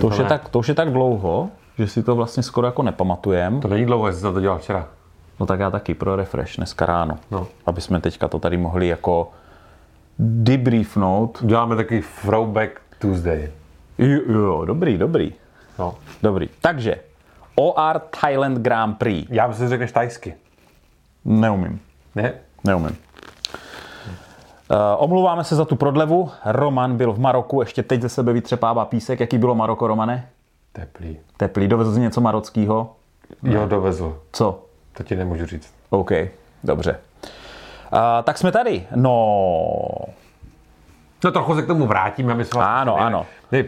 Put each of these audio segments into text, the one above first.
To už, je tak, to už je tak dlouho, že si to vlastně skoro jako nepamatujem. To není dlouho, jestli jsem to dělal včera. No tak já taky pro refresh dneska ráno. No. Aby jsme teďka to tady mohli jako debriefnout. Děláme takový throwback Tuesday. Jo, jo, dobrý, dobrý. No. Dobrý. Takže OR Thailand Grand Prix. Já myslím, že řekneš tajsky. Neumím. Ne? Neumím. Uh, omluváme se za tu prodlevu. Roman byl v Maroku, ještě teď ze sebe vytřepává písek. Jaký bylo Maroko, Romane? Teplý. Teplý. Dovezl jsi něco marockého? Jo, dovezl. Co? To ti nemůžu říct. OK, dobře. Uh, tak jsme tady. No, No trochu se k tomu vrátíme, aby jsme... Ano, ano. Ne,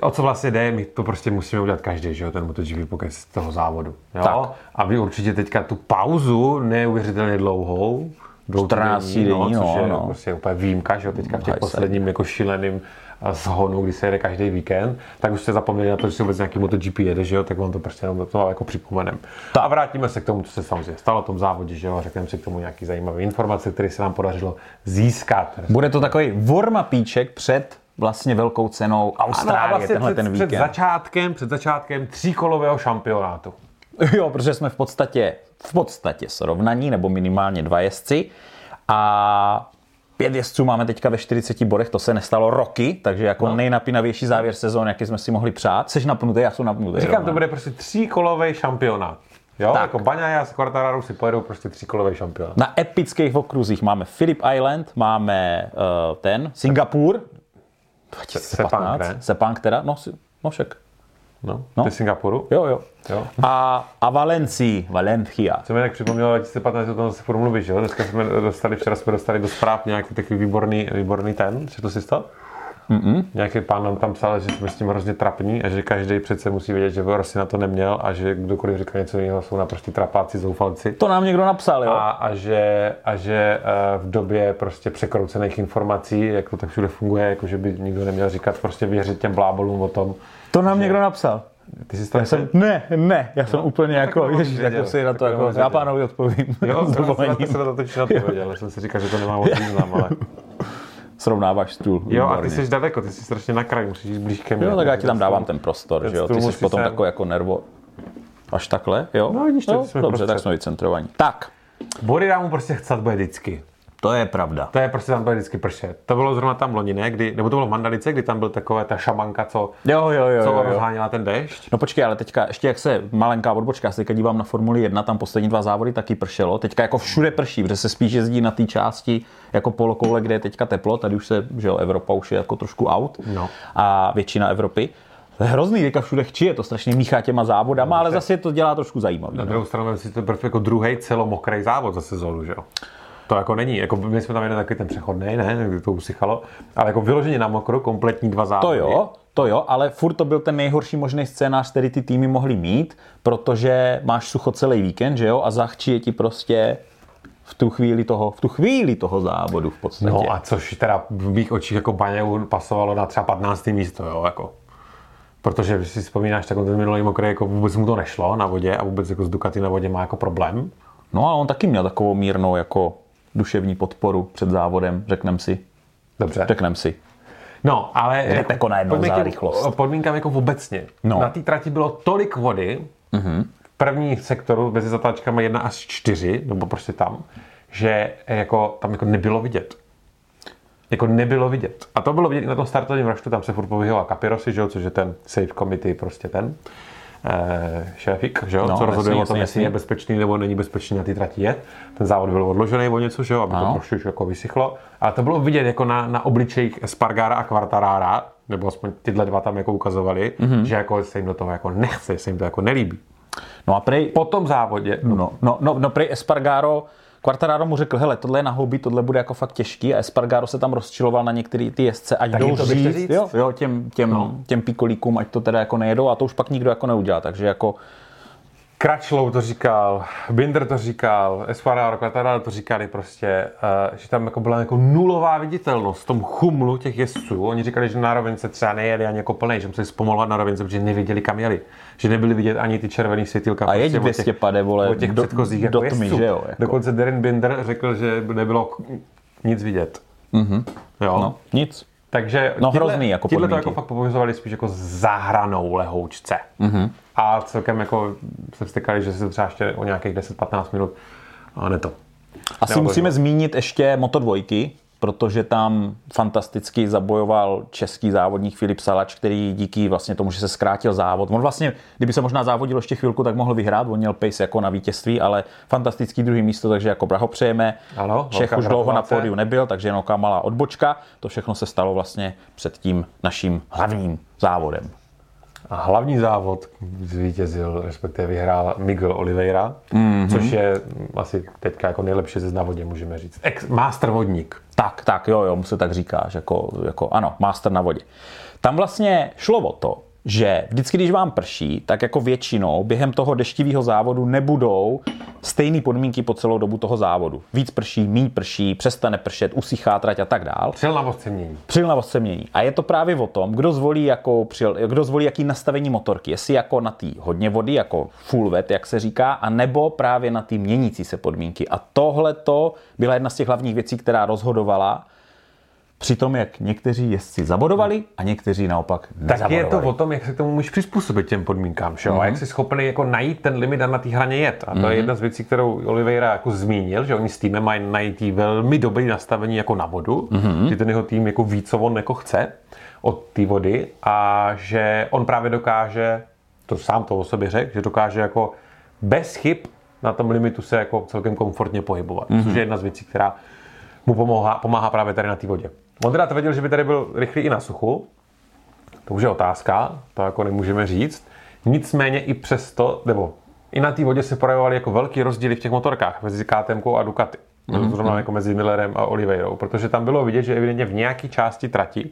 o co vlastně jde, my to prostě musíme udělat každý, že jo, ten MotoGP pokec z toho závodu. Jo? Tak. A vy určitě teďka tu pauzu neuvěřitelně dlouhou, 14 dvoutýdenní, denní, což no, je no. prostě úplně výjimka, že jo, teďka v těch Hajsel. posledním jako šíleným eh, zhonu, kdy se jede každý víkend, tak už jste zapomněli na to, že si vůbec nějaký MotoGP jede, že jo, tak vám to prostě jenom to jako připomenem. A vrátíme se k tomu, co se samozřejmě stalo v tom závodě, že jo, řekneme si k tomu nějaký zajímavé informace, které se nám podařilo získat. bude to takový warmapíček před vlastně velkou cenou Austrálie, Ano, vlastně tenhle před, ten před víkend. začátkem, před začátkem tříkolového šampionátu. Jo, protože jsme v podstatě, v podstatě srovnaní, nebo minimálně dva jezdci. A pět jezdců máme teďka ve 40 bodech, to se nestalo roky, takže jako no. nejnapínavější závěr sezóny, jaký jsme si mohli přát. Seš napnutý, já jsem napnutý. Říkám, to Roman. bude prostě tříkolový šampionát. Jo, Tak. jako Baňa a s Quartararo si pojedou prostě tříkolový šampionát. Na epických okruzích máme Philip Island, máme uh, ten, Singapur, 2015, Sepang, ne? Sepang teda, no, no však, No, No. ty Singapuru. jo, jo. Jo. A, a Valencii, Valencia. Co mi tak připomnělo 2015, o tom se furt mluví, že jo? Dneska jsme dostali, včera jsme dostali do zpráv nějaký takový výborný, výborný ten, četl jsi to? Mm-mm. Nějaký pán nám tam psal, že jsme s tím hrozně trapní a že každý přece musí vědět, že Rossi na to neměl a že kdokoliv říká něco jiného, jsou naprostí trapáci, zoufalci. To nám někdo napsal, jo? A, a že, a že eh, v době prostě překroucených informací, jak to tak všude funguje, jako že by nikdo neměl říkat, prostě věřit těm blábolům o tom. To nám někdo napsal. Ty jsi to Jsem, ne, ne, já jsem úplně jako, to ježiš, věděl, tak si na to tak to jako, já pánovi odpovím. Jo, jsem dovolením. se na to totiž odpověděl, jsem si říkal, že to nemá moc význam, ale... Srovnáváš stůl. Jo, a ty výborně. jsi daleko, ty jsi strašně na kraji, musíš jít blíž ke mně. Jo, tak já ti tam dávám ten prostor, ten že jo? Ty jsi potom sem. takový jako nervo. Až takhle, jo? No, vidíš jsme Dobře, tak prostřed. jsme vycentrovaní. Tak, Body mu prostě chcet bude vždycky. To je pravda. To je prostě tam bude vždycky pršet. To bylo zrovna tam loni, ne? Kdy, nebo to bylo v Mandalice, kdy tam byl taková ta šamanka, co, Jo, jo, jo, co jo, jo. rozháněla ten déšť. No počkej, ale teďka ještě jak se malenká odbočka, já se teďka dívám na Formuli 1, tam poslední dva závody taky pršelo. Teďka jako všude prší, protože se spíš jezdí na té části jako polokoule, kde je teďka teplo, tady už se, že jo, Evropa už je jako trošku out No. a většina Evropy. To je hrozný, teďka všude chčí, je to strašně míchá těma závodama, ale zase to dělá trošku zajímavý. Na No. druhou stranu si to brv jako druhý celomokrý závod za sezónu, že jo? To jako není, jako my jsme tam jeden takový ten přechodný, ne, kdy to usychalo, ale jako vyloženě na mokro, kompletní dva To závody. jo, to jo, ale furt to byl ten nejhorší možný scénář, který ty týmy mohly mít, protože máš sucho celý víkend, že jo, a zachčí je ti prostě v tu chvíli toho, v tu chvíli toho závodu v podstatě. No a což teda v mých očích jako Baňeu pasovalo na třeba 15. místo, jo, jako. Protože když si vzpomínáš, tak on ten minulý mokrý, jako vůbec mu to nešlo na vodě a vůbec jako z Ducati na vodě má jako problém. No a on taky měl takovou mírnou jako duševní podporu před závodem, řeknem si. Dobře. Řeknem si. No, ale Hned jako najednou pojďme za rychlost. Podmínkám jako obecně. No. Na té trati bylo tolik vody, v první sektoru mezi zatáčkami 1 až 4, nebo prostě tam, že jako tam jako nebylo vidět. Jako nebylo vidět. A to bylo vidět i na tom startovním roštu, tam se furt povyhoval Kapirosi, že jo, což je ten safe committee, prostě ten šéfik, že jo, No, co rozhoduje jasný, o tom, jasný, jestli je bezpečný nebo není bezpečný na té trati jet. Ten závod byl odložený o něco, že jo, aby Ano. to trošku už jako vysychlo. Ale to bylo vidět jako na, na obličejích Espargara a Quartarara, nebo aspoň tyhle dva tam jako ukazovali, Mhm. mm-hmm. že jako se jim do toho jako nechce, se jim to jako nelíbí. No a prej, Po tom závodě, no, no, no, no, no prej Espargaro, Quartararo mu řekl, hele, tohle je na houby, tohle bude jako fakt těžký a Espargaro se tam rozčiloval na některé ty jezdce, ať Tak jdou to říct, říct. Jo, jo, těm, těm, No. těm pikolíkům, ať to teda jako nejedou a to už pak nikdo jako neudělá, takže jako Kračlou to říkal, Binder to říkal, Espargaro, Quartararo to říkali prostě, uh, že tam jako byla jako nulová viditelnost v tom chumlu těch jezdců. Oni říkali, že na rovince třeba nejeli ani jako plnej, že museli zpomalovat na rovince, protože neviděli kam jeli. Že nebyly vidět ani ty červený světilka. A jeď prostě od 200 těch- pade, vole, od těch do- předchozích do jako tmy, jezdců. že jo, jako. Dokonce Darren Binder řekl, že nebylo nic vidět. Mm-hmm. Jo. no, nic. Takže No, hrozný jako to jako fakt považovali spíš jako zahranou lehoučce. Mm-hmm. A celkem jako se vztekali, že se třeba ještě o nějakých 10-15 minut a ne to. Asi Nebo musíme zmínit ještě Moto dvojky, protože tam fantasticky zabojoval český závodník Filip Salač, který díky vlastně tomu, že se zkrátil závod. On vlastně, kdyby se možná závodil ještě chvilku, tak mohl vyhrát, on měl pace jako na vítězství, ale fantastický druhý místo, takže jako blahopřejeme. Ano, Čech už dlouho na pódiu nebyl, takže jenom malá odbočka. To všechno se stalo vlastně před tím naším hlavním závodem. A hlavní závod zvítězil, respektive vyhrál Miguel Oliveira, mm-hmm. což je asi teďka jako nejlepší ze závodě, můžeme říct. Ex master vodník. Tak, tak, jo, jo, mu se tak říkáš, jako, jako ano, master na vodě. Tam vlastně šlo o to, že vždycky, když vám prší, tak jako většinou během toho deštivého závodu nebudou stejné podmínky po celou dobu toho závodu. Víc prší, míň prší, přestane pršet, usychá trať a tak dál. Přilnavost se mění. Přilnavost se mění. A je to právě o tom, kdo zvolí, jako přil, kdo zvolí jaký nastavení motorky. Jestli jako na té hodně vody, jako full wet, jak se říká, a nebo právě na ty měnící se podmínky. A tohle to byla jedna z těch hlavních věcí, která rozhodovala při tom, jak někteří jezdci zabodovali a někteří naopak Tak nezabodovali. je to o tom, jak se k tomu můžeš přizpůsobit těm podmínkám, že? Mm-hmm. a jak jsi schopný jako najít ten limit a na té hraně jet. A to mm-hmm. je jedna z věcí, kterou Oliveira jako zmínil, že oni s týmem mají najít jí velmi dobrý nastavení jako na vodu, mm-hmm. že ten jeho tým jako ví, co on jako chce od té vody a že on právě dokáže, to sám to o sobě řekl, že dokáže jako bez chyb na tom limitu se jako celkem komfortně pohybovat. Mm-hmm. Což je jedna z věcí, která mu pomáhá, pomáhá právě tady na té vodě. Teda tvrdil, že by tady byl rychlý i na suchu, to už je otázka, to jako nemůžeme říct. Nicméně i přesto, nebo i na té vodě se projevovaly jako velký rozdíly v těch motorkách mezi KTM a Ducati. Mm-hmm. Zrovna jako mezi Millerem a Oliveirou, protože tam bylo vidět, že evidentně v nějaké části trati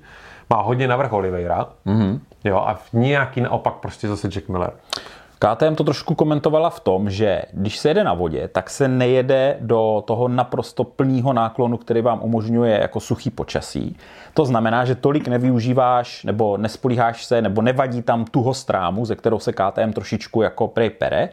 má hodně navrh Oliveira, mm-hmm. jo, a v nějaký naopak prostě zase Jack Miller. KTM to trošku komentovala v tom, že když se jede na vodě, tak se nejede do toho naprosto plného náklonu, který vám umožňuje jako suchý počasí. To znamená, že tolik nevyužíváš nebo nespolíháš se, nebo nevadí tam tuho strámu, ze kterou se KTM trošičku jako prej pere.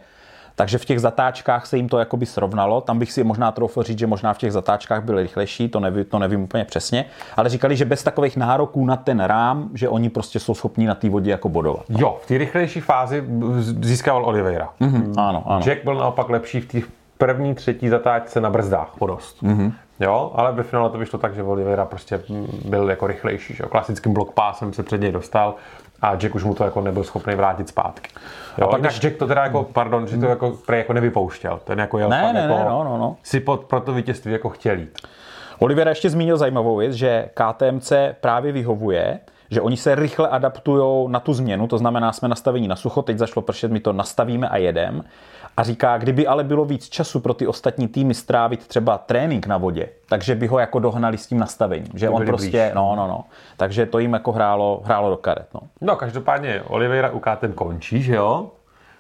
Takže v těch zatáčkách se jim to jakoby srovnalo. Tam bych si možná troufl říct, že možná v těch zatáčkách byly rychlejší, to nevím, to nevím úplně přesně. Ale říkali, že bez takových nároků na ten rám, že oni prostě jsou schopní na té vodě jako bodovat. Jo, v té rychlejší fázi získával Oliveira. Mm, ano, ano. Jack byl naopak lepší v té první, třetí zatáčce na brzdách o dost. Mm-hmm. Jo, ale ve finále to vyšlo tak, že Oliveira prostě byl jako rychlejší. Že? jo. Klasickým block passem se před něj dostal a Jack už mu to jako nebyl schopný vrátit zpátky. Jo, a pak když Jack to teda jako, pardon, že to jako, prej jako nevypouštěl. Ten jako jel Ne, ne, jako, ne, no, no, no. si pod, pro to vítězství jako chtěl jít. Oliver ještě zmínil zajímavou věc, že KTMC právě vyhovuje, že oni se rychle adaptují na tu změnu, to znamená, jsme nastavení na sucho, teď zašlo pršet, my to nastavíme a jedem. A říká, kdyby ale bylo víc času pro ty ostatní týmy strávit třeba trénink na vodě, takže by ho jako dohnali s tím nastavením. Že on prostě, blíž. no, no, no. Takže to jim jako hrálo, hrálo do karet, no. No, každopádně Oliveira u KTM končí, že jo?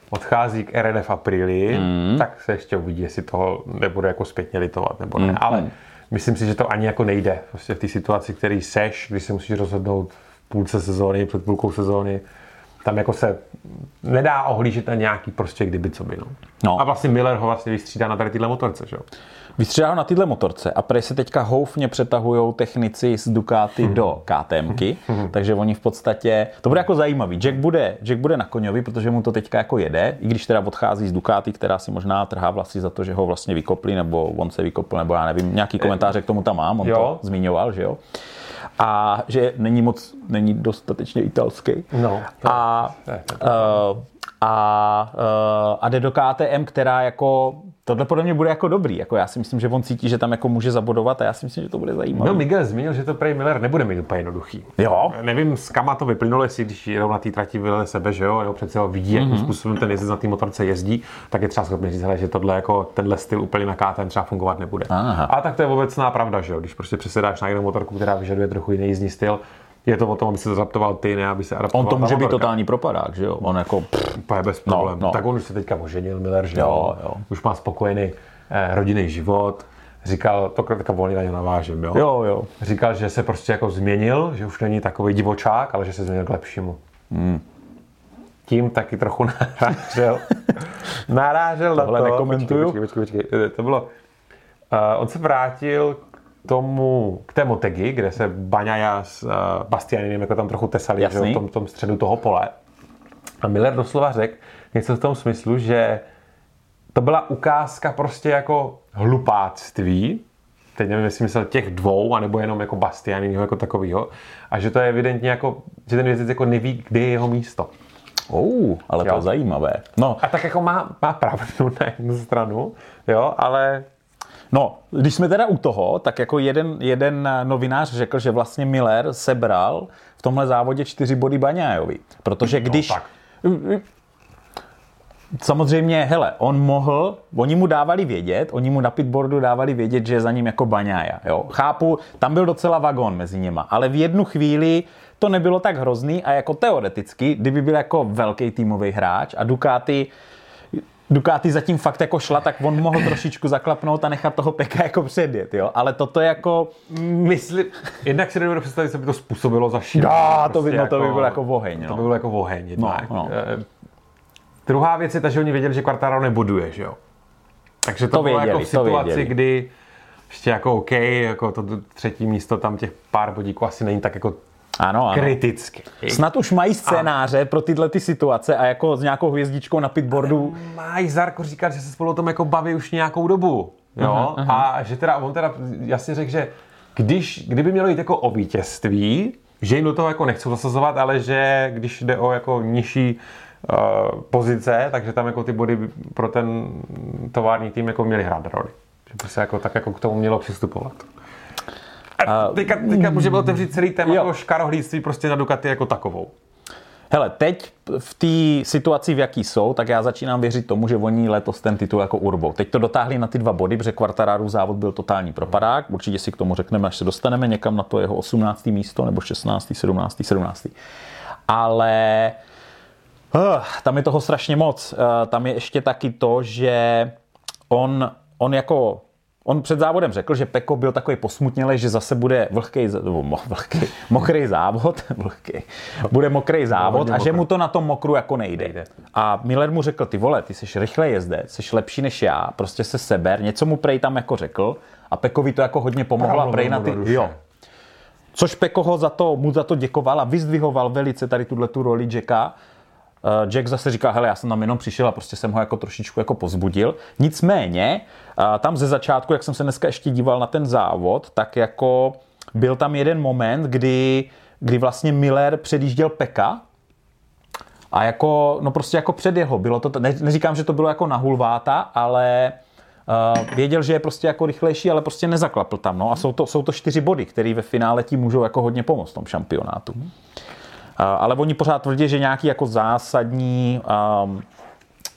Odchází k RNF Aprili, mm. tak se ještě uvidí, jestli toho nebude jako zpětně litovat, nebo ne. Mm. Ale myslím si, že to ani jako nejde. Prostě v té situaci, který seš, když se musíš rozhodnout v půlce sezóny, před půlkou sezóny, tam jako se nedá ohlížet na nějaký prostě kdyby co by. No. No. A vlastně Miller ho vlastně vystřídá na tady tyhle motorce, že jo? Vystřídá ho na tyhle motorce a prej se teďka houfně přetahují technici z Ducati do KTMky, takže oni v podstatě, to bude jako zajímavý. Jack bude, Jack bude na koňovi, protože mu to teďka jako jede, i když teda odchází z Ducati, která si možná trhá vlasy za to, že ho vlastně vykopli, nebo on se vykopl, nebo já nevím, nějaký komentáře k tomu tam mám, on Jo. to zmiňoval, že jo. A že není moc, není dostatečně italský. No, to- a, to je- to uh, a, uh, a jde do KTM, která jako, tohle podle mě bude jako dobrý. Jako já si myslím, že on cítí, že tam jako může zabodovat a já si myslím, že to bude zajímavé. No, Miguel zmínil, že to prej Miller nebude mít úplně jednoduchý. Jo. Nevím, z kama to vyplynulo, jestli když jedou na té trati vylili sebe, že jo, jo přece ho vidí, jakým způsobem ten jezdec na té motorce jezdí, tak je třeba schopný říct, hele, že tohle jako tenhle styl úplně na KTM třeba fungovat nebude. Aha. A tak to je obecná pravda, že jo, když prostě přesedáš na jinou motorku, která vyžaduje trochu jiný jízdní styl, je to o tom, aby se to zaptoval ty, ne aby se adaptoval On to může být totální propadák, že jo? On jako, pff, bez problémů. no. Tak on už se teďka oženil, Miller, že Jo, jo, už má spokojený eh, rodinný život, říkal, to teďka volně na ně navážím, jo. jo, jo. Říkal, že se prostě jako změnil, že už není takový divočák, ale že se změnil k lepšímu. Hmm. Tím taky trochu narážel. narážel na Tohle to. nekomentuju. Počkej, počkej, počkej, počkej. To bylo... Uh, on se vrátil tomu, k té Motegi, kde se Baňaja s uh, Bastianinem jako tam trochu tesali že, v tom, tom středu toho pole. A Miller doslova řekl něco v tom smyslu, že to byla ukázka prostě jako hlupáctví, teď nevím, jestli myslel těch dvou, anebo jenom jako Bastianiniho jako takovýho, a že to je evidentně jako, že ten vězec jako neví, kde je jeho místo. Oh, ale jo. to je zajímavé. No. A tak jako má, má pravdu na jednu stranu, jo, ale No, když jsme teda u toho, tak jako jeden, jeden novinář řekl, že vlastně Miller sebral v tomhle závodě čtyři body Baňájovi. Protože no, když... No, tak. Samozřejmě, hele, on mohl, oni mu dávali vědět, oni mu na pitboardu dávali vědět, že je za ním jako Baňája, jo. Chápu, tam byl docela vagón mezi nima, ale v jednu chvíli to nebylo tak hrozný a jako teoreticky, kdyby byl jako velký týmový hráč a Ducati Ducati zatím fakt jako šla, tak on mohl trošičku zaklapnout a nechat toho Peka jako předjet, jo. Ale toto je jako... Myslím, jednak si nedovedu představit, co by to způsobilo za šíle. No, to by, prostě no, to by jako, bylo jako oheň, no. To by bylo jako oheň, no, no. E, druhá věc je ta, že oni věděli, že Quartaro neboduje, že jo. Takže to, to bylo věděli, jako v situaci, kdy ještě jako OK, jako to třetí místo tam těch pár bodíků asi není tak jako ano, ano. Kriticky. Snad už mají scénáře a... pro tyhle ty situace a jako s nějakou hvězdičkou na pitboardu. Mají Zarko říkat, že se spolu o tom jako baví už nějakou dobu. Jo? Uh-huh, uh-huh. A že teda on teda jasně řekl, že když, kdyby mělo jít jako o vítězství, že jim do toho jako nechcou zasazovat, ale že když jde o jako nižší uh, pozice, takže tam jako ty body pro ten tovární tým jako měly hrát roli. Že by se jako tak jako k tomu mělo přistupovat. A teďka, teďka můžeme otevřít celý téma toho škarohlíctví prostě na Ducati jako takovou. Hele, teď v té situaci, v jaký jsou, tak já začínám věřit tomu, že oni letos ten titul jako urbou. Teď to dotáhli na ty dva body, protože Quartararo závod byl totální propadák. Určitě si k tomu řekneme, až se dostaneme někam na to jeho 18. místo, nebo 16., 17., 17. Ale uh, tam je toho strašně moc. Uh, tam je ještě taky to, že on, on jako On před závodem řekl, že Peko byl takový posmutnělý, že zase bude vlhký, vlhký mokrý závod, vlhký, bude mokrý závod a že mu to na tom mokru jako nejde. A Miller mu řekl, ty vole, ty jsi rychle jezdec, jsi lepší než já, prostě se seber, něco mu Prej tam jako řekl a Pekovi to jako hodně pomohlo a Prej na ty, jo. Což Peko ho za to, mu za to děkoval a vyzdvihoval velice tady tuhle tu roli Jacka, Jack zase říká, hele, já jsem tam jenom přišel a prostě jsem ho jako trošičku jako pozbudil. Nicméně, eh, tam ze začátku, jak jsem se dneska ještě díval na ten závod, tak jako byl tam jeden moment, kdy, kdy vlastně Miller předjížděl Peka, a jako, no prostě jako před jeho. Bylo to, ne, neříkám, že to bylo jako na hulváta, ale uh, věděl, že je prostě jako rychlejší, ale prostě nezaklapl tam. No. A jsou to, jsou to čtyři body, které ve finále ti můžou jako hodně pomoct v tom šampionátu. Ale oni pořád tvrdí, že nějaký jako zásadní um,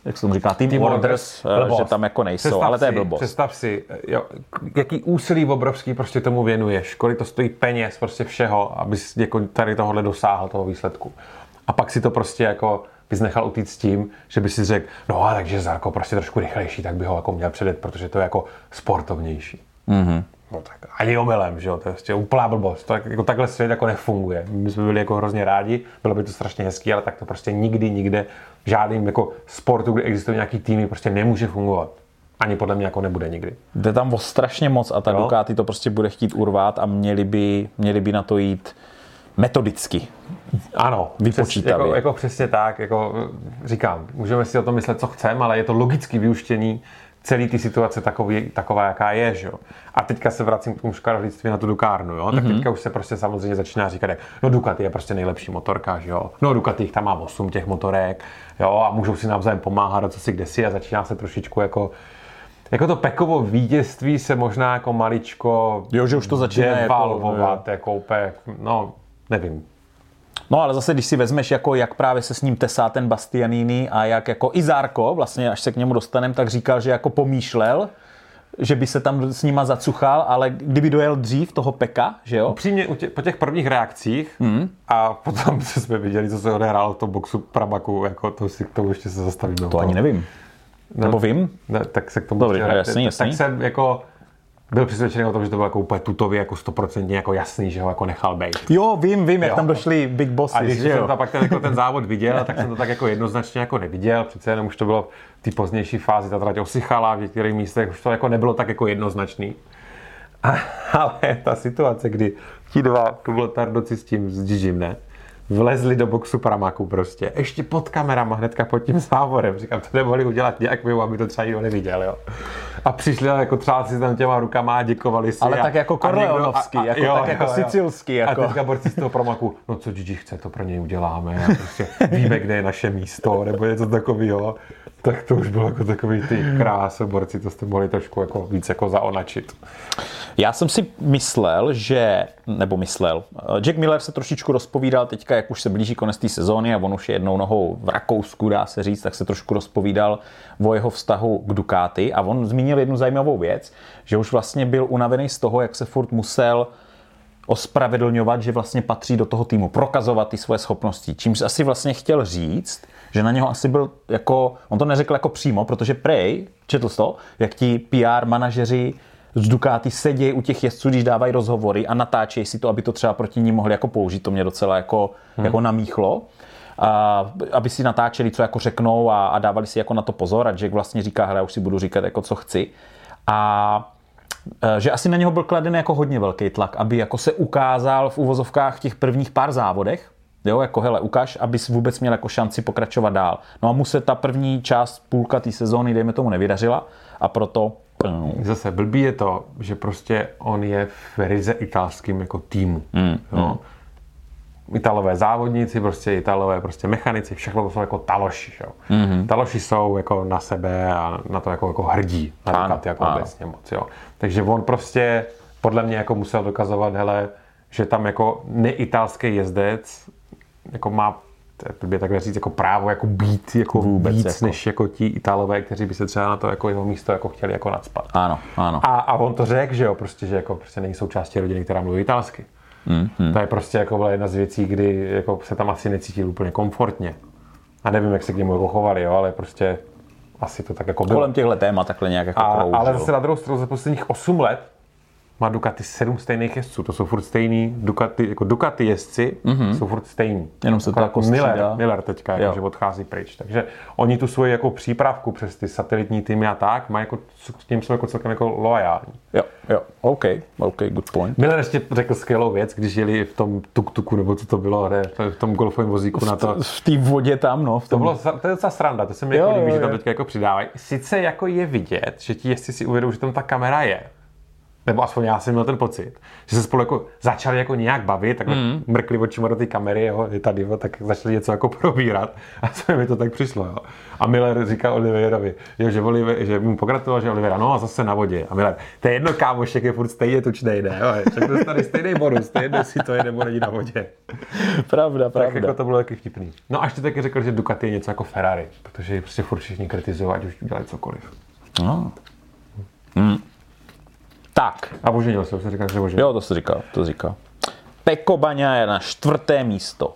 jak se tomu říká, team, team orders, eh, že tam jako nejsou, představ ale to je blbost. Představ si, jo, jaký úsilí obrovský prostě tomu věnuješ, kolik to stojí peněz, prostě všeho, abys jako tady tohohle dosáhl, toho výsledku. A pak si to prostě jako bys nechal utíct s tím, že by si řekl, no a takže Zarko prostě trošku rychlejší, tak by ho jako měl předet, protože to je jako sportovnější. Mm-hmm. No tak ani omylem, že jo, to je prostě úplná blbost. To jako takhle svět jako nefunguje. My jsme byli jako hrozně rádi, bylo by to strašně hezký, ale tak to prostě nikdy, nikde v žádným jako sportu, kde existují nějaký týmy, prostě nemůže fungovat. Ani podle mě jako nebude nikdy. Jde tam o strašně moc a ta jo? Ducati to prostě bude chtít urvat a měli by, měli by na to jít metodicky. Ano, vypočítavě. Přes, jako, jako přesně tak, jako říkám, můžeme si o tom myslet, co chceme, ale je to logicky vyuštění celý ty situace takový, taková, jaká je, že jo. A teďka se vracím k tomu škarohlíctví na tu Dukárnu, jo. Tak mm-hmm. teďka už se prostě samozřejmě začíná říkat, jak, no Ducati je prostě nejlepší motorka, že jo. No Ducati jich tam má 8 těch motorek, jo, a můžou si navzájem pomáhat, co si kde si a začíná se trošičku jako jako to pekovo vítězství se možná jako maličko jo, že už to začíná devalvovat, jako, jako úplně, no, nevím, No ale zase, když si vezmeš, jako jak právě se s ním tesá ten Bastianini a jak jako i Zárko, vlastně až se k němu dostanem, tak říkal, že jako pomýšlel, že by se tam s nima zacuchal, ale kdyby dojel dřív toho Peka, že jo? Upřímně tě, po těch prvních reakcích mm. a potom, jsme viděli, co se odehrálo v tom boxu Prabaku, jako to si k tomu ještě se zastavíme. To ani nevím. Ne, Nebo vím? Ne, tak se k tomu Dobrý, jasný, jasný. Tak jsem jako byl přesvědčený o tom, že to bylo jako úplně tutově jako stoprocentně jako jasný, že ho jako nechal být. Jo, vím, vím, jak jo. tam došli big bossy. A když že jsem to pak ten, jako ten závod viděl, tak jsem to tak jako jednoznačně jako neviděl. Přece jenom už to bylo v té pozdější fázi, ta trať osychala, v některých místech už to jako nebylo tak jako jednoznačný. Ale ta situace, kdy ti dva tublotardoci s tím, s Gigim, ne? Vlezli do boxu Pramaku prostě. Ještě pod kamerama, hnedka pod tím závorem. Říkám, to nemohli udělat nějak mimo, aby to třeba nikdo neviděl, jo. A přišli jako třeba si tam těma rukama a děkovali si. Ale a, tak jako Korleonovský, jako, jo, tak jako jo, sicilský. Jako. A teďka borci z toho Pramaku, no co Gigi chce, to pro něj uděláme. A prostě víme, kde je naše místo, nebo něco takového tak to už bylo jako takový ty krásoborci, to jste mohli trošku jako víc jako zaonačit. Já jsem si myslel, že, nebo myslel, Jack Miller se trošičku rozpovídal teďka, jak už se blíží konec té sezóny a on už je jednou nohou v Rakousku, dá se říct, tak se trošku rozpovídal o jeho vztahu k Ducati a on zmínil jednu zajímavou věc, že už vlastně byl unavený z toho, jak se furt musel ospravedlňovat, že vlastně patří do toho týmu, prokazovat ty svoje schopnosti. Čímž asi vlastně chtěl říct, že na něho asi byl jako, on to neřekl jako přímo, protože Prej, četl to, jak ti PR manažeři z Ducati sedějí u těch jezdců, když dávají rozhovory a natáčejí si to, aby to třeba proti ní mohli jako použít. To mě docela jako, hmm. jako namíchlo. A, aby si natáčeli, co jako řeknou a, a dávali si jako na to pozor a Jack vlastně říká, hele, já už si budu říkat jako co chci. A e, že asi na něho byl kladen jako hodně velký tlak, aby jako se ukázal v uvozovkách v těch prvních pár závodech, Jo, jako hele, ukáž, abys vůbec měl jako šanci pokračovat dál. No a mu se ta první část půlka té sezóny, dejme tomu, nevydařila a proto Zase blbý je to, že prostě on je v ryze italským jako týmu. Mm, jo. Mm. Italové závodníci, prostě Italové prostě mechanici, všechno to jsou jako taloši. Jo. Mm-hmm. Taloši jsou jako na sebe a na to jako, jako hrdí. Na ano, jako ano. obecně moc. Jo. Takže on prostě podle mě jako musel dokazovat, hele, že tam jako neitalský jezdec jako má by takhle říct, jako právo jako být jako Vůbec víc, jako. než jako ti Italové, kteří by se třeba na to jako jeho místo jako chtěli jako nadspat. Ano, ano. A, a on to řekl, že jo, prostě, že jako prostě není součástí rodiny, která mluví italsky. Mm, mm. To je prostě jako byla jedna z věcí, kdy jako se tam asi necítil úplně komfortně. A nevím, jak se k němu jako chovali, jo, ale prostě asi to tak jako bylo. Kolem těchto témat takhle nějak jako a, Ale zase na druhou stranu za posledních 8 let má Ducati sedm stejných jezdců, to jsou furt stejný Ducati, jako Ducati jezdci, mm-hmm. jsou furt stejný. Jenom se to jako Miller, Miller teďka, jako, že odchází pryč. Takže oni tu svoji jako přípravku přes ty satelitní týmy a tak, mají jako, s tím jsou jako celkem jako loajální. Jo, jo, OK, OK, good point. Miller ještě řekl skvělou věc, když jeli v tom tuk-tuku, nebo co to bylo, ne, v tom golfovém vozíku v na to. V té vodě tam, no. V tom... To, bylo, to je docela sranda, to se mi jako líbí, že tam teďka jako přidávají. Sice jako je vidět, že ti jezdci si uvědomí, že tam ta kamera je, nebo aspoň já jsem měl ten pocit, že se spolu jako začali jako nějak bavit, tak mm. mrkli očima do té kamery, jo, je tady, jo, tak začali něco jako probírat a co mi to tak přišlo, jo. A Miller říká Oliverovi, jo, že, Oliver, že mu pogratuloval, že Olivera, no a zase na vodě. A Miller, to je jedno kámošek, je furt stejně tučnej, ne, jo, však to tady stejný bonus, to je jedno, si to je nebo není na vodě. Pravda, pravda. Tak jako to bylo taky vtipný. No a ještě taky řekl, že Ducati je něco jako Ferrari, protože prostě furt všichni kritizují, ať už udělají cokoliv. No. Hmm. Tak. A oženil se, se říká, že oženil. Jo, to se říká, to se říká. Peko Baňa je na čtvrté místo.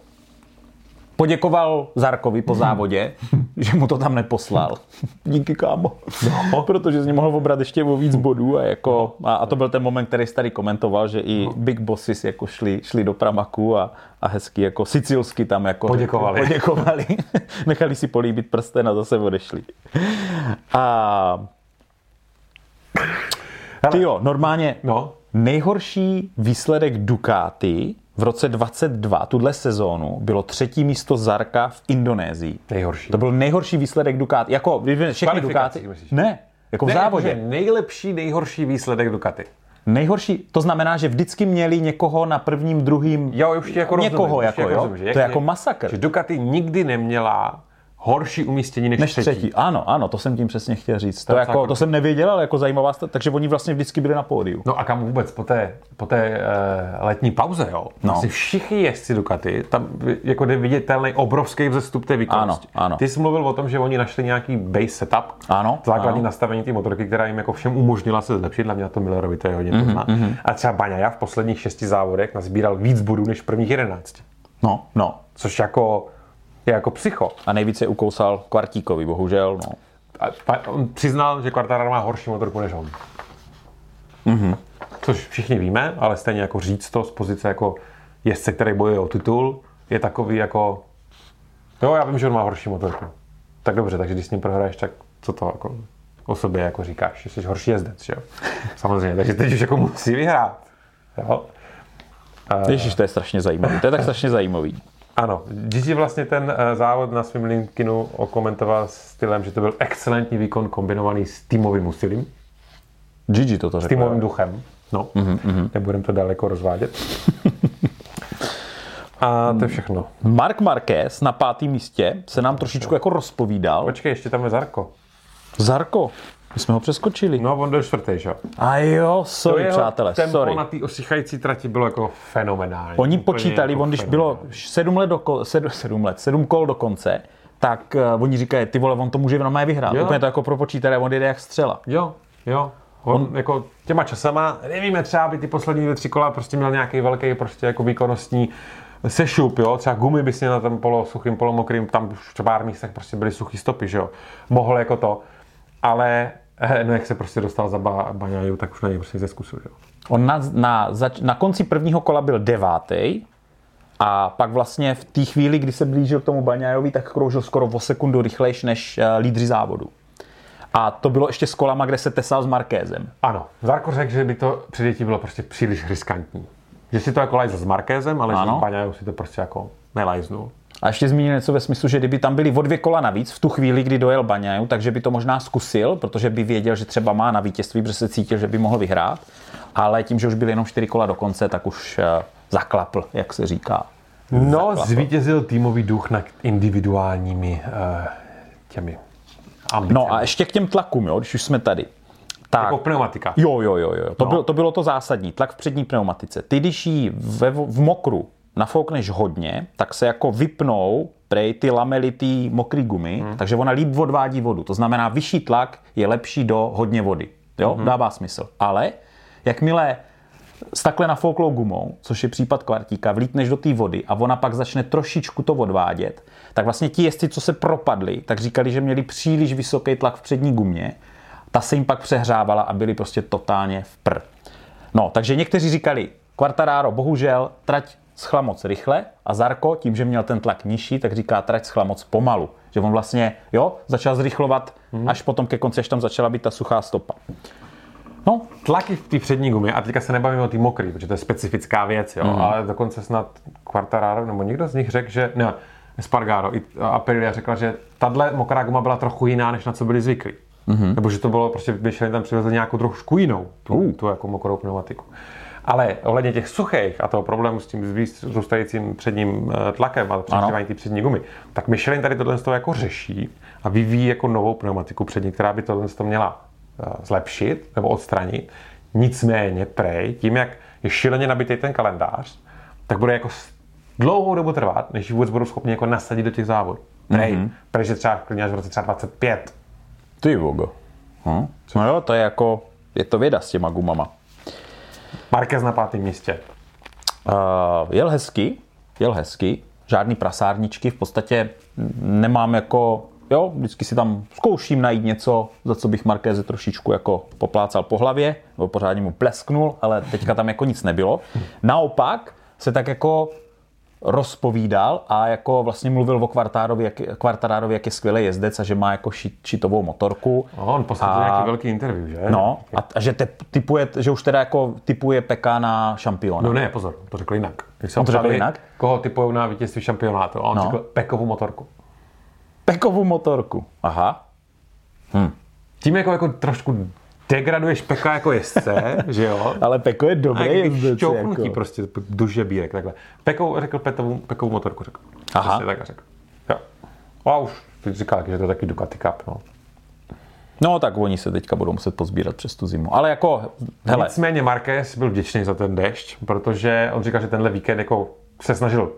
Poděkoval Zarkovi po závodě, že mu to tam neposlal. Díky, kámo. No. Protože z něj mohl obrat ještě o víc bodů a, jako, a, a, to byl ten moment, který tady komentoval, že i no. Big Bosses jako šli, šli do Pramaku a, a hezky jako sicilsky tam jako poděkovali. poděkovali. Nechali si políbit prsten a zase odešli. A ty jo, normálně no. nejhorší výsledek Ducati v roce 22, tuhle sezónu, bylo třetí místo Zarka v Indonésii. Nejhorší. To byl nejhorší výsledek Ducati. Jako, když všechny Ducati. Myslíš? Ne, jako ne, v závodě. Jako, nejlepší, nejhorší výsledek Ducati. Nejhorší, to znamená, že vždycky měli někoho na prvním, druhým, jo, už jako někoho, rozumím, jako, jako, jo? Rozumím, že to je jako masakr. Že Ducati nikdy neměla horší umístění než, než třetí. třetí. Ano, ano, to jsem tím přesně chtěl říct. To, to, jako, to jsem nevěděl, ale jako zajímavá, takže oni vlastně vždycky byli na pódiu. No a kam vůbec po té, po té uh, letní pauze, jo? No. Vlastně všichni jezdci Ducati, tam jako jde viditelný obrovský vzestup té výkonnosti. Ano, ano. Ty jsi mluvil o tom, že oni našli nějaký base setup, ano, základní ano. nastavení té motorky, která jim jako všem umožnila se zlepšit, hlavně na to Millerovi to je hodně mm-hmm, mm-hmm. A třeba Baňa v posledních šesti závodech nazbíral víc bodů než v prvních jedenácti. No, no. Což jako je jako psycho. A nejvíce ukousal Kvartíkovi, bohužel. No. A, on přiznal, že Quartararo má horší motorku než on. Mm-hmm. Což všichni víme, ale stejně jako říct to z pozice jako jezdce, který bojuje o titul, je takový jako jo, já vím, že on má horší motorku. Tak dobře, takže když s ním prohraješ, tak co to jako o sobě jako říkáš, že jsi horší jezdec, že jo? Samozřejmě, takže teď už jako musí vyhrát. Jo? Ježiš, to je strašně zajímavý. To je tak strašně zajímavý. Ano, Gigi vlastně ten eh, závod na svém LinkedInu okomentoval stylem, že to byl excelentní výkon kombinovaný s týmovým úsilím. Gigi S řekl. týmovým duchem. No, mm-hmm. nebudem to daleko rozvádět. A to je všechno. Mark Marquez na pátém místě se nám trošičku jako rozpovídal. Počkej, ještě tam je Zarko. Zarko, my jsme ho přeskočili. No, on byl čtvrtý, že jo? A jo, sorry, jeho přátelé, tempo sorry. na té osychající trati bylo jako fenomenální. Oni počítali, jako on když bylo sedm let, do ko, sedm, sedm let, sedm kol do konce, tak uh, oni říkají, ty vole, on to může normálně vyhrát. Jo. Úplně to jako propočítané, on jede jak střela. Jo, jo. On, on, jako těma časama, nevíme, třeba by ty poslední dvě, tři kola prostě měl nějaký velký prostě jako výkonnostní sešup, jo, třeba gumy bys měl na tom polo suchým, polomokrým, tam už v pár místech prostě byly suchý stopy, že jo. Mohl jako to, ale eh, no jak se prostě dostal za ba, Baňaju, tak už na něj prostě zeskusil, že jo. On na, na, zač, na konci prvního kola byl devátý a pak vlastně v té chvíli, kdy se blížil k tomu Baňajovi, tak kroužil skoro o sekundu rychlejš než uh, lídři závodu. A to bylo ještě s kolama, kde se tesal s Markézem. Ano, Zarko řekl, že by to přijetí bylo prostě příliš riskantní. Že si to jako lajzl s Markézem, ale Ano. že s Baňajou si to prostě jako nelajznul. A ještě zmínil něco ve smyslu, že kdyby tam byly o dvě kola navíc v tu chvíli, kdy dojel Baňaju, takže by to možná zkusil, protože by věděl, že třeba má na vítězství, protože se cítil, že by mohl vyhrát. Ale tím, že už byly jenom čtyři kola do konce, tak už uh, zaklapl, jak se říká. No, zvítězil týmový duch nad individuálními uh, těmi ambicemi. No a ještě k těm tlakům, jo, když už jsme tady. Tak, Jako pneumatika. Jo, jo, jo, jo. To, No. bylo, to bylo to zásadní. Tlak v přední pneumatice. Ty, když ji ve, v mokru nafoukneš hodně, tak se jako vypnou prej ty lamelitý mokrý gumy, hmm. takže ona líp odvádí vodu. To znamená, vyšší tlak je lepší do hodně vody. Jo, hmm. dává smysl. Ale jakmile s takhle nafouklou gumou, což je případ kvartíka, vlítneš do té vody a ona pak začne trošičku to odvádět, tak vlastně ti jezdci, co se propadli, tak říkali, že měli příliš vysoký tlak v přední gumě, ta se jim pak přehrávala a byli prostě totálně v pr. No, takže někteří říkali, Quartararo, bohužel, trať schla moc rychle a Zarko, tím, že měl ten tlak nižší, tak říká, trať schla moc pomalu. Že on vlastně, jo, začal zrychlovat Mhm. až potom ke konci, až tam začala být ta suchá stopa. No, Tlaky v té přední gumě, a teďka se nebavíme o té mokrý, protože to je specifická věc, jo, mm. ale dokonce snad Quartararo, nebo někdo z nich řekl, že, ne, Spargaro, i Aprilia řekla, že tahle mokrá guma byla trochu jiná, než na co byli zvyklí. Mm-hmm. Nebo že to bylo, prostě Michelin tam přivezl nějakou trošku jinou, tu, uh. tu jako mokrou pneumatiku. Ale ohledně těch suchých a toho problému s tím zůstajícím předním eh, tlakem a přežívání té přední gumy, tak Michelin tady tohle toho jako řeší a vyvíjí jako novou pneumatiku přední, která by tohle měla eh, zlepšit nebo odstranit. Nicméně prej, tím jak je šíleně nabitý ten kalendář, tak bude jako dlouhou dobu trvat, než ji vůbec budou schopni jako nasadit do těch závodů. Prej, mm-hmm. prej, že třeba klidně až v roce třeba 25. ty vogo. Hm? No jo, to je jako, je to věda s těma gumama. Marquez na pátém místě. Uh, jel hezky, jel hezky, žádný prasárničky, v podstatě nemám jako, jo, vždycky si tam zkouším najít něco, za co bych Markéze trošičku jako poplácal po hlavě, nebo pořádně mu plesknul, ale teďka tam jako nic nebylo. Naopak se tak jako rozpovídal a jako vlastně mluvil o Quartarovi, jak, Quartarárovi, jak je skvělý jezdec a že má jako šit, šitovou motorku. No, on posledně A- nějaký velký interview, že? No, a, a že, te, typuje, že už teda jako typuje PK na šampiona. No ne, pozor, to řekl jinak. Když se On to řekl jinak? Koho typují na vítězství šampionátu? A on No. řekl Pekovu motorku. Pekovou motorku. Aha. Tím jako, jako trošku degraduješ Peka jako jezdce, že jo? Ale Peko je A dobrý bych jezdec. Jako. prostě duže bírek, takhle. Pekou řekl Petovou, Pekovou motorku, řekl. Aha. Prostě takhle řekl. Jo. A už teď říkal, že to je taky Ducati Cup, no. No tak oni se teďka budou muset pozbírat přes tu zimu. Ale jako, hele, Nicméně Marquez byl vděčný za ten dešť, protože on říkal, že tenhle víkend jako se snažil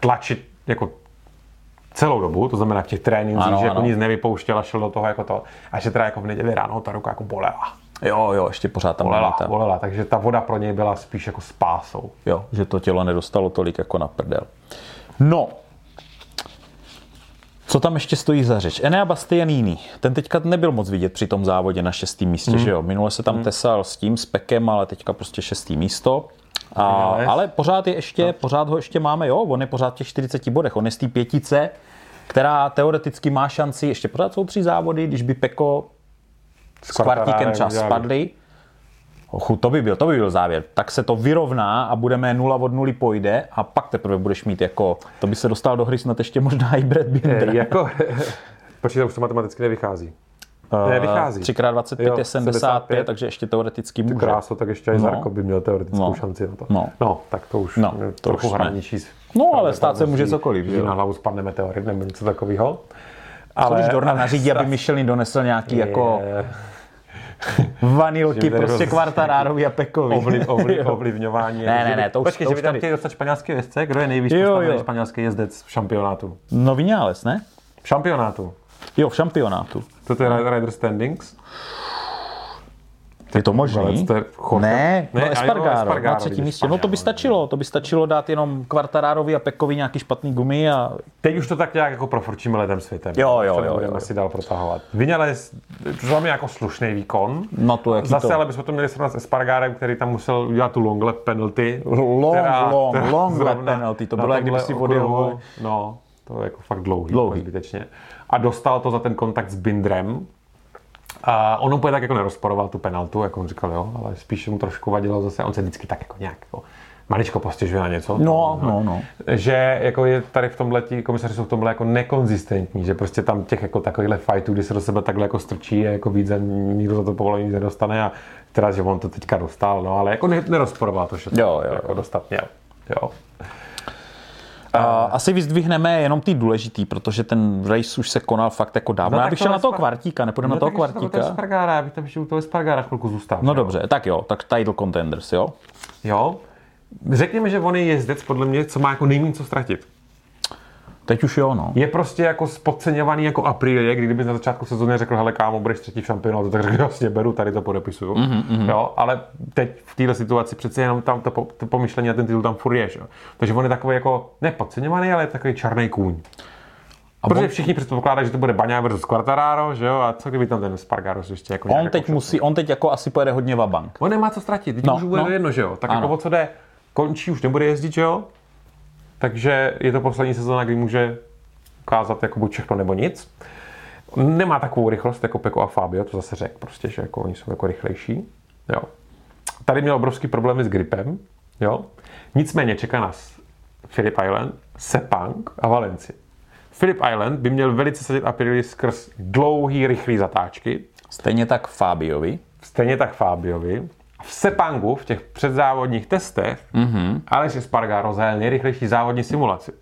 tlačit jako celou dobu, to znamená v těch trénincích, Ano, že jako ano. nic nevypouštěl a šel do toho jako to. A že teda jako v neděli ráno ta ruka jako bolela. jo, jo, ještě pořád tam Bolela, ta, bolela, takže ta voda pro něj byla spíš jako spásou. jo, že to tělo nedostalo tolik jako na prdel. No, co tam ještě stojí za řeč? Enea Bastianini, ten teďka nebyl moc vidět při tom závodě na šestém místě, Hmm. že jo? Minule se tam tesal s tím, s Pekem, ale teďka prostě šestý místo. A, Ale- pořád je ještě, pořád ho ještě máme, jo, on je pořád v těch 40 bodech, on je z té pětice, která teoreticky má šanci, ještě pořád jsou tři závody, když by Peko s kvartíkem třeba spadli. Ochu, to by byl, to by byl závěr. Tak se to vyrovná a budeme nula od nuly pojde a pak teprve budeš mít jako, to by se dostal do hry snad ještě možná i Brad Binder. Eh, jako, počítám, už to matematicky nevychází. Nevychází. 3x25 Jo, je 75, 75, takže ještě teoreticky může. Kráso, tak ještě i No. Zarko by měl teoretickou No. šanci na to. No. no tak to už No, no, to trochu už ne. hraničí. No, ale stát se může cokoliv, že na hlavu spadne meteorit nebo něco takového. Ale, když Dorna nařídí, aby Michelin donesl nějaký jako je, vanilky, by tady prostě kvartarárový a pekový. ovliv, ovliv, ovlivňování. Ne, jako, ne, ne, to už- Počkej, to že by tam chtěli dostat španělský jezdce? Kdo je nejvíc postavený španělský jezdec v šampionátu? No Vinales, ne? V šampionátu. Jo, v šampionátu. To je Rider Standings. Je to možný? Ne, Ne, no jo, Espargaro, na Espargaro, třetím místě. No to by Španěl, stačilo, to by stačilo dát jenom Kvartarárovi a Pekovi nějaký špatný gumy a Teď už to tak nějak jako profrčíme letem světem. Jo, jo, jo, Budeme si dál protahovat. Vinales, to mě jako slušný výkon. no to jaký Zase to... ale bychom to měli srovnat s Espargarem, který tam musel udělat tu long lap penalty. Long, která- long, která long lap penalty, to bylo, jak kdyby si odjel. No, to je jako fakt dlouhý, Dlouhý. dlouhý. zbytečně. A dostal to za ten kontakt s Bindrem. A on úplně tak jako nerozporoval tu penaltu, jako on říkal, jo, ale spíš mu trošku vadilo zase, on se vždycky tak jako nějak jako maličko postěžuje na něco. No, no, no. Že jako je tady v tomhle, ti komisaři jsou v tomhle jako nekonzistentní, že prostě tam těch jako takovýchhle fightů, kdy se do sebe takhle jako strčí a jako víc a nikdo za to povolení nedostane a teda, že on to teďka dostal, no ale jako ne, nerozporoval to, že to Jo, jo, jako jo. dostat měl. Jo. A asi vyzdvihneme jenom ty důležitý, protože ten race už se konal fakt jako dávno. No Já bych šel na toho kvartíka, nepůjdeme na toho kvartíka. Spargára, já bych tam ještě u toho Spargára chvilku zůstal. No jo? dobře, tak jo, tak title contenders, jo? Jo. Řekněme, že on je jezdec, podle mě, co má jako nejméně co ztratit. Teď už jo, no. Je prostě jako podceňovaný jako Aprilie, kdy kdyby na začátku sezóny řekl, hele kámo, budeš třetí v šampionátu, tak řekl, jasně, beru, tady to podepisuju. Mhm, Mm-hmm. Jo, ale teď v této situaci přece jenom tam to, po- to pomyšlení a ten titul tam furt je, že? jo. Takže on je takový jako, ne podceňovaný, ale je takový černý kůň. A Protože on- všichni předpokládají, že to bude Baňa versus Quartararo, že jo, a co kdyby tam ten Spargaro ještě jako On teď jako musí, on teď jako asi pojede hodně vabank. On nemá co ztratit, teď No, už bude no. jedno, že jo. Tak Ano. jako o co jde, končí, už nebude jezdit, že jo. Takže je to poslední sezóna, kdy může ukázat jako buď všechno nebo nic. Nemá takovou rychlost jako Peko a Fabio, to zase řekl prostě, že jako oni jsou jako rychlejší. Jo. Tady měl obrovský problémy s gripem, jo. Nicméně čeká nás Philip Island, Sepang a Valencia. Philip Island by měl velice sadit Aprilia skrz dlouhý, rychlý zatáčky, Stejně tak Fabiovi. Stejně tak Fabiovi. V Sepangu v těch předzávodních testech mm-hmm. Aleš Espargaro zajel nejrychlejší závodní simulaci.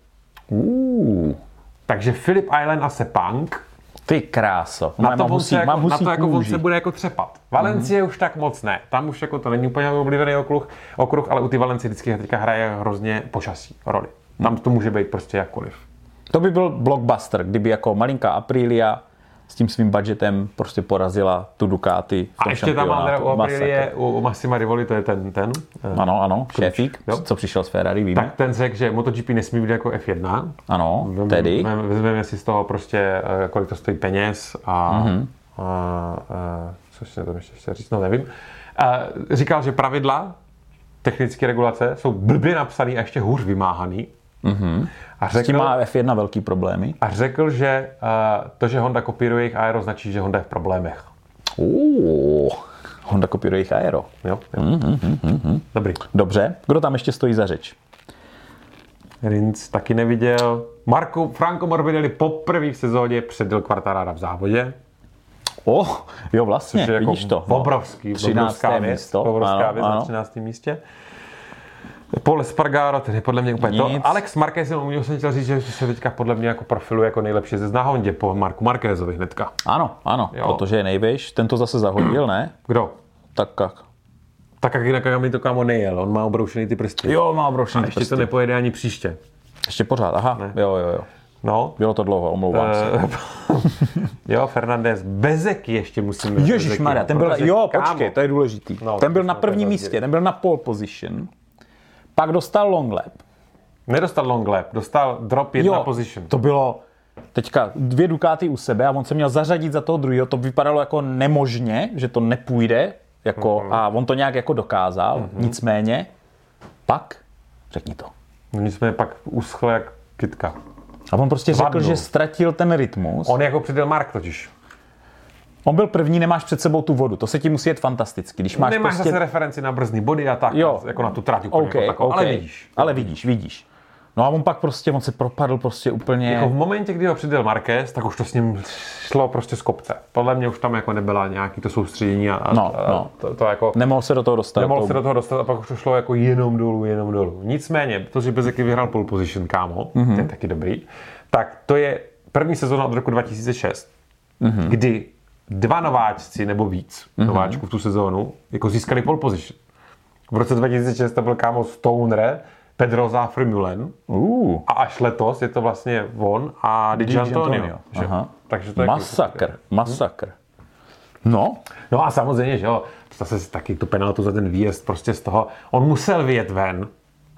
Uh, Takže Philip Island a Sepang ty kráso. na to, se jako, na to jako on se bude jako třepat. Valencie mm-hmm. už tak moc ne. Tam už jako to není úplně oblíbený okruh, okruh ale u ty Valencie vždycky teďka hraje hrozně počasí roli. Tam to může být prostě jakkoliv. To by byl blockbuster, kdyby jako malinká Aprilia s tím svým budgetem prostě porazila tu Ducati v A ještě tam má u Aprilie, u, u Massima Rivoli, to je ten, ten eh, Ano, ano, šéfík, jo. co přišel z Ferrari, víme. tak ten řekl, že MotoGP nesmí být jako F1, Ano, Vem- tedy. Vezmeme si z toho prostě, eh, kolik to stojí peněz a, Mhm. mm-hmm. a, a co si tam ještě chtěl říct, no nevím. A říkal, že pravidla, technické regulace jsou blbě napsaný a ještě hůř vymáhaný. Mm-hmm. A, S tím řekl, má F1 velký problémy. a řekl, že uh, to, že Honda kopíruje jejich aero, značí, že Honda je v problémech. Uh, Honda kopíruje jejich aero. Jo? jo. Mhm, Mm-hmm. Dobrý. Dobře, kdo tam ještě stojí za řeč? Rins taky neviděl. Marco, Franco Morbidelli poprvé v sezóně předjel Quartarara v závodě. Oh, jo, vlastně, Což je jako vidíš to. Obrovský, 13. obrovská věc, místo. obrovská Ano, věc ano. na 13. místě. Paul Espargaro, ten je podle mě úplně to. Nic. Alex Marquez, jenom jsem chtěl říct, že se teďka podle mě jako profiluje jako nejlepší ze na Hondě po Marku Marquezovi hnedka. Ano, ano, Jo. protože je nejvyš. Ten to zase zahodil, ne? Kdo? Tak jak? Tak jak jinak mi to kámo nejel, on má obroušený ty prsty. Jo, má obrovský Ještě to nepojede ani příště. Ještě pořád, aha, jo, jo, jo. No. Bylo to dlouho, omlouvám se. Eh, jo, Fernandez, Bezeky ještě musíme. Ježíš Maria, ten byl, jo, počkej, to je důležitý. No, ten byl to na prvním místě, ten byl na pole position. Pak dostal long lap. Nedostal long lap, dostal drop jedna Jo, position. to bylo teďka dvě Ducati u sebe a on se měl zařadit za toho druhého. To vypadalo jako nemožně, že to nepůjde. Jako, Mhm. A on to nějak jako dokázal. Nicméně, pak, řekni to. No nicméně pak uschl jak kytka. A on prostě řekl, Vadnul. že ztratil ten rytmus. On jako přidal Mark totiž. On byl první, nemáš před sebou tu vodu. To se ti musí jet fantasticky. Když máš Nemáš prostě... zase referenci na brzdní body a tak, Jo. jako na tu trať úplně okay, jako takovou, okay. ale vidíš. Ale vidíš, vidíš. No a on pak prostě, on se propadl prostě úplně... Jako v momentě, kdy ho přidal Marquez, tak už to s ním šlo prostě z kopce. Podle mě už tam jako nebyla nějaký to soustředění a, a, No, a no. To, to, jako Nemohl se do toho dostat. nemohl to- se do toho dostat a pak už to šlo jako jenom dolů, jenom dolů. Nicméně, to, že Bezeky vyhrál pole position, kámo, Mhm. mm-hmm. to je taky dobrý, tak to je první sezóna od roku 2006, Mhm. mm-hmm. kdy dva nováčci nebo víc mm-hmm. nováčků v tu sezónu jako získali pole position. V roce 2006 to byl kámo Stoner, Pedroza Frimulen Uh, a až letos je to vlastně on a Di že? aha. Takže to je masakr, masakr. No, No a samozřejmě, že jo, zase taky tu penaltu za ten výjezd prostě z toho, on musel vyjet ven,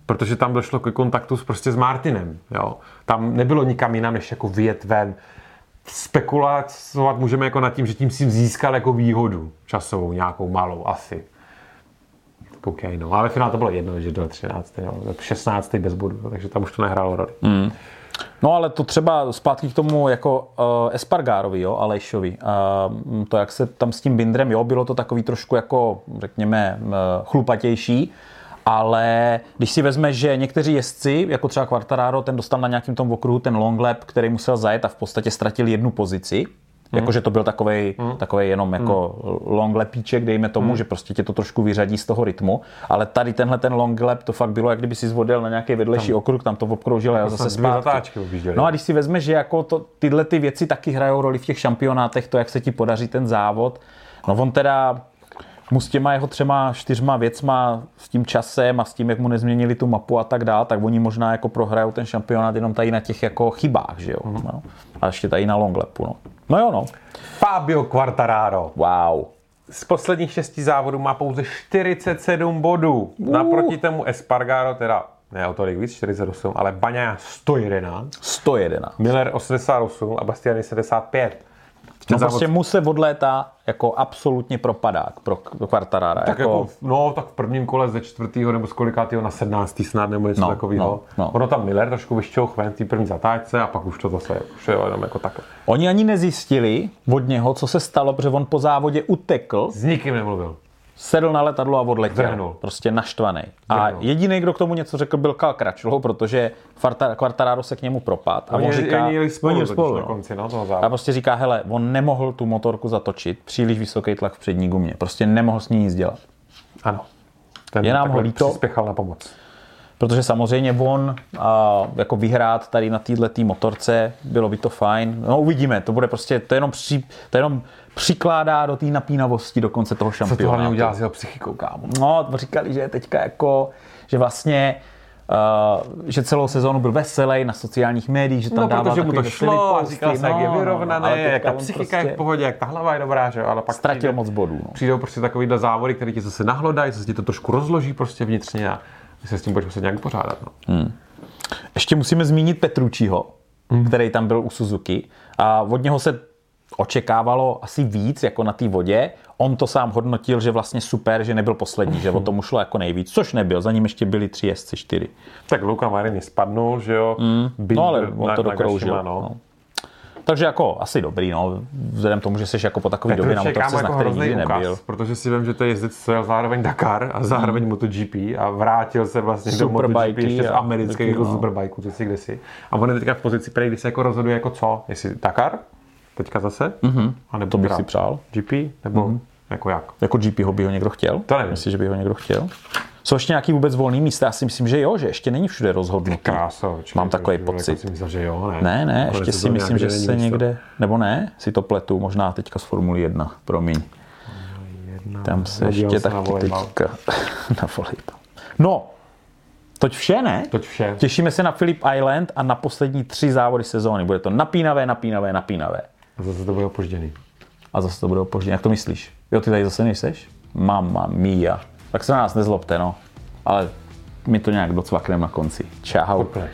protože tam došlo ke kontaktu s, prostě s Martinem, jo. Tam nebylo nikam jinam, než jako vyjet ven. Spekulovat můžeme jako nad tím, že tím si získal jako výhodu časovou, nějakou malou asi. OK, no, ale finále to bylo jedno, že do 13. Jo, 16. bez bodu, takže tam už to nehrálo roli. Mm. No ale to třeba zpátky k tomu jako uh, Espargárovi, jo, Alejšovi. Uh, to, jak se tam s tím Bindrem, jo, bylo to takový trošku jako, řekněme, uh, chlupatější, ale když si vezme, že někteří jezdci, jako třeba Quartararo, ten dostal na nějakým tom okruhu ten long lap, který musel zajet a v podstatě ztratil jednu pozici, Jakože to byl takový, mm. takový jenom jako mm. long lepíček, dejme tomu, mm. že prostě tě to trošku vyřadí z toho rytmu. Ale tady tenhle ten long lap, to fakt bylo, jak kdyby si zvodil na nějaký vedlejší tam. okruh, tam to obkroužil a zase snad dvě zpátky. No a když si vezmeš, že jako to, tyhle ty věci taky hrajou roli v těch šampionátech, to, jak se ti podaří ten závod. No on teda mu s těma jeho třema, čtyřma věcma, s tím časem a s tím, jak mu nezměnili tu mapu a tak dál, tak oni možná jako prohrajou ten šampionát jenom tady na těch jako chybách, že jo. Mhm. No. A ještě tady na longlepu, no. No jo, no. Fabio Quartararo. Wow. Z posledních šesti závodů má pouze 47 bodů. Uh. Naproti tomu Espargaro, teda ne o tolik víc, 48, ale Baňa 111, 101. Miller 88 a Bastiani 75. No prostě mu se od léta jako absolutně propadák pro Quartarara. tak jako, no, tak v prvním kole ze čtvrtého nebo z kolikátého na 17. snad nebo něco No, takového. no, no. Ono tam Miller trošku vyšťouch ven v té první zatáčce a pak už to zase už je jenom jako takhle. Oni ani nezjistili od něho, co se stalo, protože on po závodě utekl, S nikým nemluvil. Sedl na letadlo a odletěl. Vrhnul. Prostě naštvaný. A jediný, kdo k tomu něco řekl, byl Crutchlow, protože Quartar- Quartararo se k němu propad. A on říká, jeli spolu, spolu na no. konci no, toho A prostě říká, hele, on nemohl tu motorku zatočit, příliš vysoký tlak v přední gumě. Prostě nemohl s ní nic dělat. Ano. Ten Je nám takhle ho líto. přispěchal na pomoc. Protože samozřejmě on a, jako vyhrát tady na této motorce, bylo by to fajn. No uvidíme, to bude prostě, to jenom, při, to jenom přikládá do té napínavosti do konce toho Co to šampionátu. hlavně udělá s jeho psychikou, kámo? No, říkali, že je teďka jako, že vlastně Uh, že celou sezónu byl veselý na sociálních médiích, že tam No, dával protože mu to šlo, posty, říkal se, jak je no, vyrovnaný, ale teďka jak ta psychika je prostě v pohodě, jak ta hlava je dobrá, že jo, ale pak Ztratil přijde, moc bodů. No. přijdou prostě takovýhle závody, které ti zase nahlodají, zase ti to trošku rozloží prostě vnitřně a ty se s tím budeš muset nějak pořádat. No. Ještě musíme zmínit Petrucciho, mm. který tam byl u Suzuki a od něho se očekávalo asi víc jako na té vodě. On to sám hodnotil, že vlastně super, že nebyl poslední, že o tomu šlo jako nejvíc, což nebyl. Za ním ještě byli tři jezdci, čtyři. Tak Luka Marini spadnul, že jo, mm. No ale on to dokroužil. No. No. Takže jako asi dobrý, no. Vzhledem tomu, že jsi jako po takový době na motorce, kámo na jako který nikdy ukaz, nebyl. protože si vím, že to je jezdec, co jel zároveň Dakar a zároveň mm. MotoGP a vrátil se vlastně do MotoGP ještě z a amerických taky, jako no. superbajků, co si kdesi. A on je teďka v pozici, když se jako rozhoduje jako co, jestli Dakar, teďka zase, mm-hmm. a nebo To bych si přál. GP, nebo mm-hmm. jako jak. Jako GP ho by ho někdo chtěl? To nevím. Myslíš, že by ho někdo chtěl? Jsou ještě nějaký vůbec volný místa? Já si myslím, že jo, že ještě není všude rozhodnutý. Kráso, čekaj, Mám takový to- pocit. Jako si myslel, že jo, ne. Ne, ne, Nakonec ještě si myslím, že se někde, nebo ne, si to pletu, možná teďka z Formuly 1, promiň. Tam se ještě na taky volejbal. teďka na volejbal. No, toť vše, ne? Toť vše. Těšíme se na Philip Island a na poslední tři závody sezóny. Bude to napínavé, napínavé, napínavé. A zase to bude opožděný. A zase to bude opožděné. Jak to myslíš? Jo, ty tady zase nejseš? Mama mia. Tak se na nás nezlobte, no. Ale my to nějak docvakneme na konci. Čau. Úplně.